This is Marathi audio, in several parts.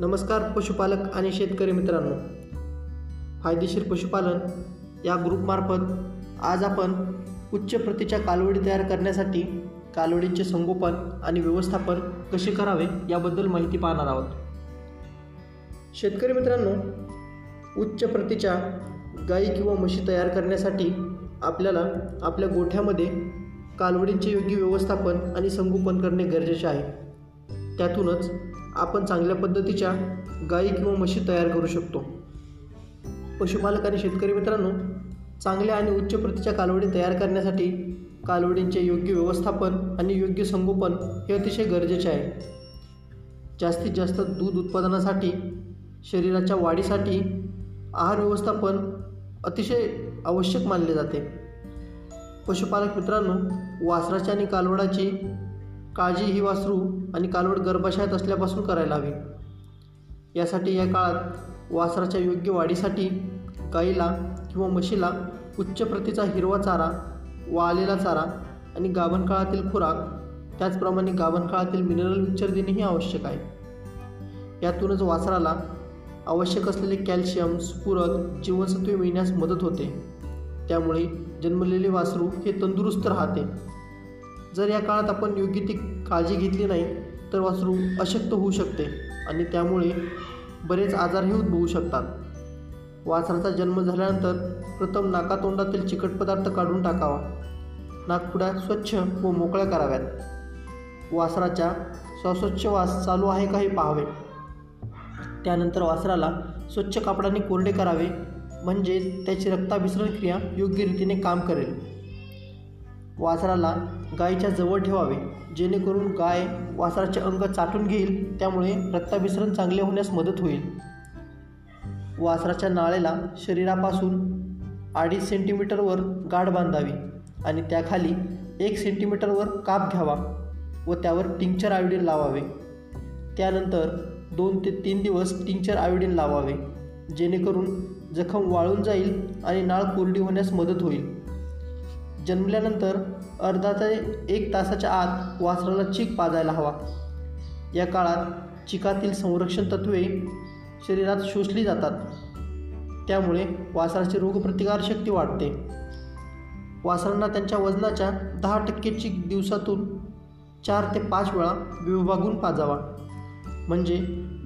नमस्कार पशुपालक आणि शेतकरी मित्रांनो. फायदेशीर पशुपालन या ग्रुपमार्फत आज आपण उच्च प्रतीच्या कालवडी तयार करण्यासाठी कालवडींचे संगोपन आणि व्यवस्थापन कसे करावे याबद्दल माहिती पाहणार आहोत. शेतकरी मित्रांनो उच्च प्रतीच्या गाई किंवा म्हशी तयार करण्यासाठी आपल्याला आपल्या गोठ्यामध्ये कालवडींचे योग्य व्यवस्थापन आणि संगोपन करणे गरजेचे आहे. त्यातूनच आपण चांगल्या पद्धतीच्या गाई किंवा म्हशी तयार करू शकतो. पशुपालक आणि शेतकरी मित्रांनो चांगल्या आणि उच्च प्रतीच्या कालवडी तयार करण्यासाठी कालवडींचे योग्य व्यवस्थापन आणि योग्य संगोपन हे अतिशय गरजेचे आहे. जास्तीत जास्त दूध उत्पादनासाठी शरीराच्या वाढीसाठी आहार व्यवस्थापन अतिशय आवश्यक मानले जाते. पशुपालक मित्रांनो वासराची आणि कालवडाची काळजी ही वासरू आणि कालवड गर्भाशयात असल्यापासून करायला हवी. यासाठी या काळात वासराच्या योग्य वाढीसाठी गाईला किंवा म्हशीला उच्च प्रतीचा हिरवा चारा वाळलेला चारा आणि गाभण काळातील खुराक त्याचप्रमाणे गाभण काळातील मिनरल मिक्सर देणेही आवश्यक आहे. यातूनच वासराला आवश्यक असलेले कॅल्शियम स्फुरक जीवनसत्वे मिळण्यास मदत होते. त्यामुळे जन्मलेले वासरू हे तंदुरुस्त राहते. जर या काळात आपण योग्य ती काळजी घेतली नाही तर वासरू अशक्त होऊ शकते आणि त्यामुळे बरेच आजारही उद्भवू शकतात. वासराचा जन्म झाल्यानंतर प्रथम नाकातोंडातील चिकट पदार्थ काढून टाकावा. नाकपुड्या स्वच्छ व मोकळ्या कराव्यात. वासराच्या श्वासोच्छवास चालू आहे का हे पाहावे. त्यानंतर वासराला स्वच्छ कापडाने कोरडे करावे म्हणजे त्याची रक्ताभिसरण क्रिया योग्य रीतीने काम करेल. वासराला गायीच्या जवळ ठेवावे जेणेकरून गाय वासराचे अंग चाटून घेईल त्यामुळे रक्ताभिसरण चांगले होण्यास मदत होईल. वासराच्या नाळेला शरीरापासून अडीच सेंटीमीटरवर गाठ बांधावी आणि त्याखाली एक सेंटीमीटरवर काप घ्यावा व त्यावर टिंक्चर आयोडीन लावावे. त्यानंतर दोन ते तीन दिवस टिंक्चर आयोडीन लावावे जेणेकरून जखम वाळून जाईल आणि नाळ कोरडी होण्यास मदत होईल. जन्मल्यानंतर अर्धा ते एक तासाच्या आत वासराला चीक पाजायला हवा. या काळात चिकातील संरक्षण तत्वे शरीरात शोषली जातात. त्यामुळे वासराची रोगप्रतिकारशक्ती वाढते. वासरांना त्यांच्या वजनाच्या दहा टक्के चीक दिवसातून चार ते पाच वेळा विभागून पाजावा. म्हणजे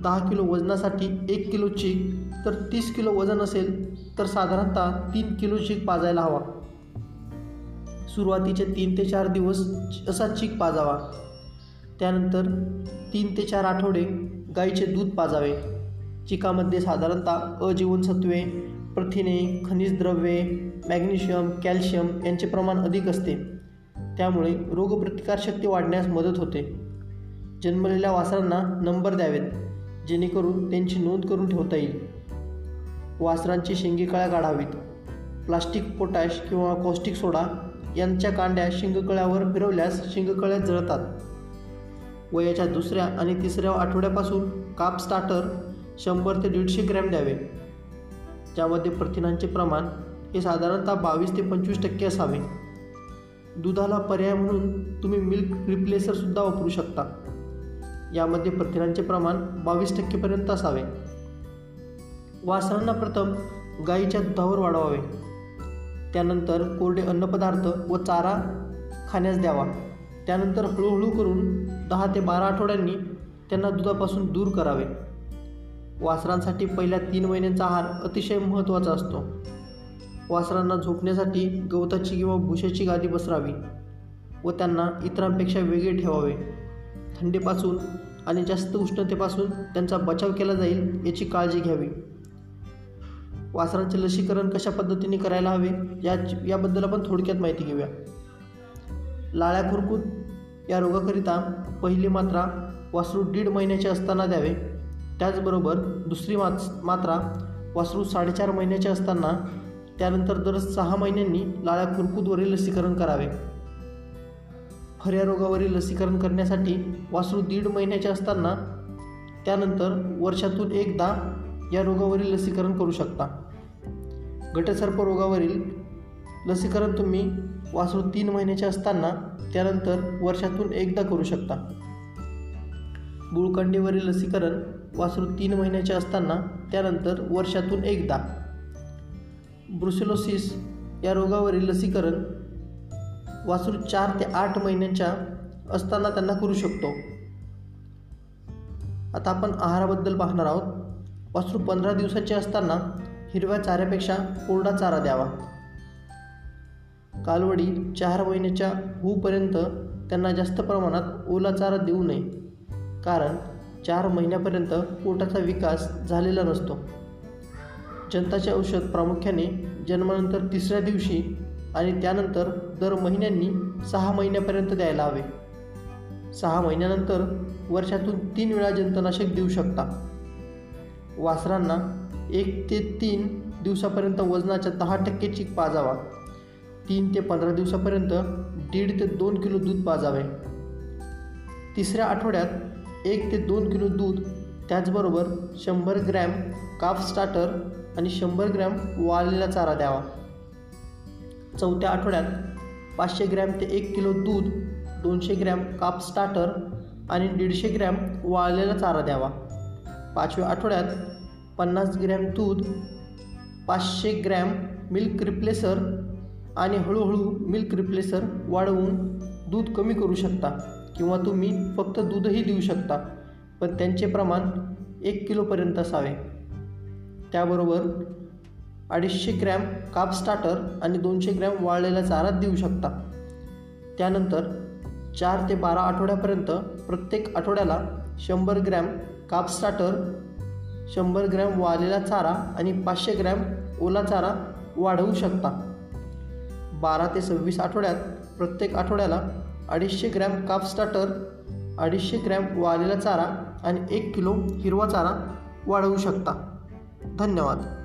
दहा किलो वजनासाठी एक किलो चीक तर तीस किलो वजन असेल तर साधारणतः तीन किलो चीक पाजायला हवा. सुरुवातीचे तीन ते चार दिवस असा चीक पाजावा. त्यानंतर तीन ते चार आठवडे गाईचे दूध पाजावे. चिकामध्ये साधारणतः अजीवनसत्वे प्रथिने खनिज द्रव्ये मॅग्नेशियम कॅल्शियम यांचे प्रमाण अधिक असते. त्यामुळे रोगप्रतिकारशक्ती वाढण्यास मदत होते. जन्मलेल्या वासरांना नंबर द्यावेत जेणेकरून त्यांची नोंद करून ठेवता येईल. वासरांची शेंगीकळ्या काढावीत प्लास्टिक पोटॅश किंवा कॉस्टिक सोडा यांच्या कांड्या शिंगकळ्यावर फिरवल्यास शिंगकळ्या जळतात. वयाच्या दुसऱ्या आणि तिसऱ्या आठवड्यापासून काप स्टार्टर शंभर ते दीडशे ग्रॅम द्यावे. ज्यामध्ये प्रथिनांचे प्रमाण हे साधारणतः बावीस ते पंचवीस टक्के असावे. दुधाला पर्याय म्हणून तुम्ही मिल्क रिप्लेसरसुद्धा वापरू शकता. यामध्ये प्रथिनांचे प्रमाण बावीस टक्केपर्यंत असावे. वासरांना प्रथम गाईच्या दुधावर वाढवावे. त्यानंतर कोरडे अन्नपदार्थ व चारा खाण्यास द्यावा. त्यानंतर हळूहळू करून दहा ते बारा आठवड्यांनी त्यांना दुधापासून दूर करावे. वासरांसाठी पहिल्या तीन महिन्यांचा आहार अतिशय महत्त्वाचा असतो. वासरांना झोपण्यासाठी गवताची किंवा भुशाची गादी पसरावी व त्यांना इतरांपेक्षा वेगळे ठेवावे. थंडीपासून आणि जास्त उष्णतेपासून त्यांचा बचाव केला जाईल याची काळजी घ्यावी. वासरांचे लसीकरण कशा पद्धतीने करायला हवे? या याबद्दल आपण थोडक्यात माहिती घेऊया. लाळ्या खुरकूत या रोगाकरिता पहिली मात्रा वासरू दीड महिन्याचे असताना द्यावे. त्याचबरोबर दुसरी मात मात्रा वासरू साडेचार महिन्याचे असताना त्यानंतर दर सहा महिन्यांनी लाळ्या खुरकूतवरील लसीकरण करावे. फऱ्या रोगावरील लसीकरण करण्यासाठी वासरू दीड महिन्याचे असताना त्यानंतर वर्षातून एकदा या रोगावरील लसीकरण करू शकता. घटसर्प रोगावरील लसीकरण तुम्ही वासरू तीन महिन्याचे असताना त्यानंतर वर्षातून एकदा करू शकता. गुळकंडीवरील लसीकरण वासरू तीन महिन्याचे असताना त्यानंतर वर्षातून एकदा. ब्रुसेलोसिस या रोगावरील लसीकरण वासरू चार ते आठ महिन्यांच्या असताना त्यांना करू शकतो. आता आपण आहाराबद्दल पाहणार आहोत. वासरू पंधरा दिवसाचे असताना हिरव्या चाऱ्यापेक्षा कोरडा चारा द्यावा. कालवडी चार महिन्याच्या होऊपर्यंत त्यांना जास्त प्रमाणात ओला चारा देऊ नये कारण चार महिन्यापर्यंत पोटाचा विकास झालेला नसतो. जनताचे औषध प्रामुख्याने जन्मानंतर तिसऱ्या दिवशी आणि त्यानंतर दर महिन्यांनी सहा महिन्यापर्यंत द्यायला हवे. सहा महिन्यानंतर वर्षातून तीन वेळा जंतनाशक देऊ शकता. वासरांना एक ते तीन दिवसापर्यंत वजनाच्या दहा टक्के चीक पाजावा. तीन ते पंधरा दिवसापर्यंत दीड ते दोन किलो दूध पाजावे. तिसऱ्या आठवड्यात एक ते दोन किलो दूध त्याचबरोबर शंभर ग्रॅम काफ स्टार्टर आणि शंभर ग्रॅम वाळलेला चारा द्यावा. चौथ्या आठवड्यात पाचशे ग्रॅम ते एक किलो दूध दोनशे ग्रॅम काप स्टार्टर आणि दीडशे ग्रॅम वाळलेला चारा द्यावा. पाचव्या आठवड्यात पन्नास ग्रॅम दूध पाचशे ग्रॅम मिल्क रिप्लेसर आणि हळूहळू मिल्क रिप्लेसर वाढवून दूध कमी करू शकता किंवा तुम्ही फक्त दूधही देऊ शकता पण त्यांचे प्रमाण एक किलोपर्यंत असावे. त्याबरोबर अडीचशे ग्रॅम काप स्टार्टर आणि दोनशे ग्रॅम वाळलेला चारा देऊ शकता. त्यानंतर चार ते बारा आठवड्यापर्यंत प्रत्येक आठवड्याला शंभर ग्रॅम काप स्टार्टर शंभर ग्रॅम वाळलेला चारा आणि पाचशे ग्रॅम ओला चारा वाढवू शकता. बारा ते सव्वीस आठवड्यात प्रत्येक आठवड्याला अडीचशे ग्रॅम काप स्टार्टर अडीचशे ग्रॅम वाळलेला चारा आणि एक किलो हिरवा चारा वाढवू शकता. धन्यवाद.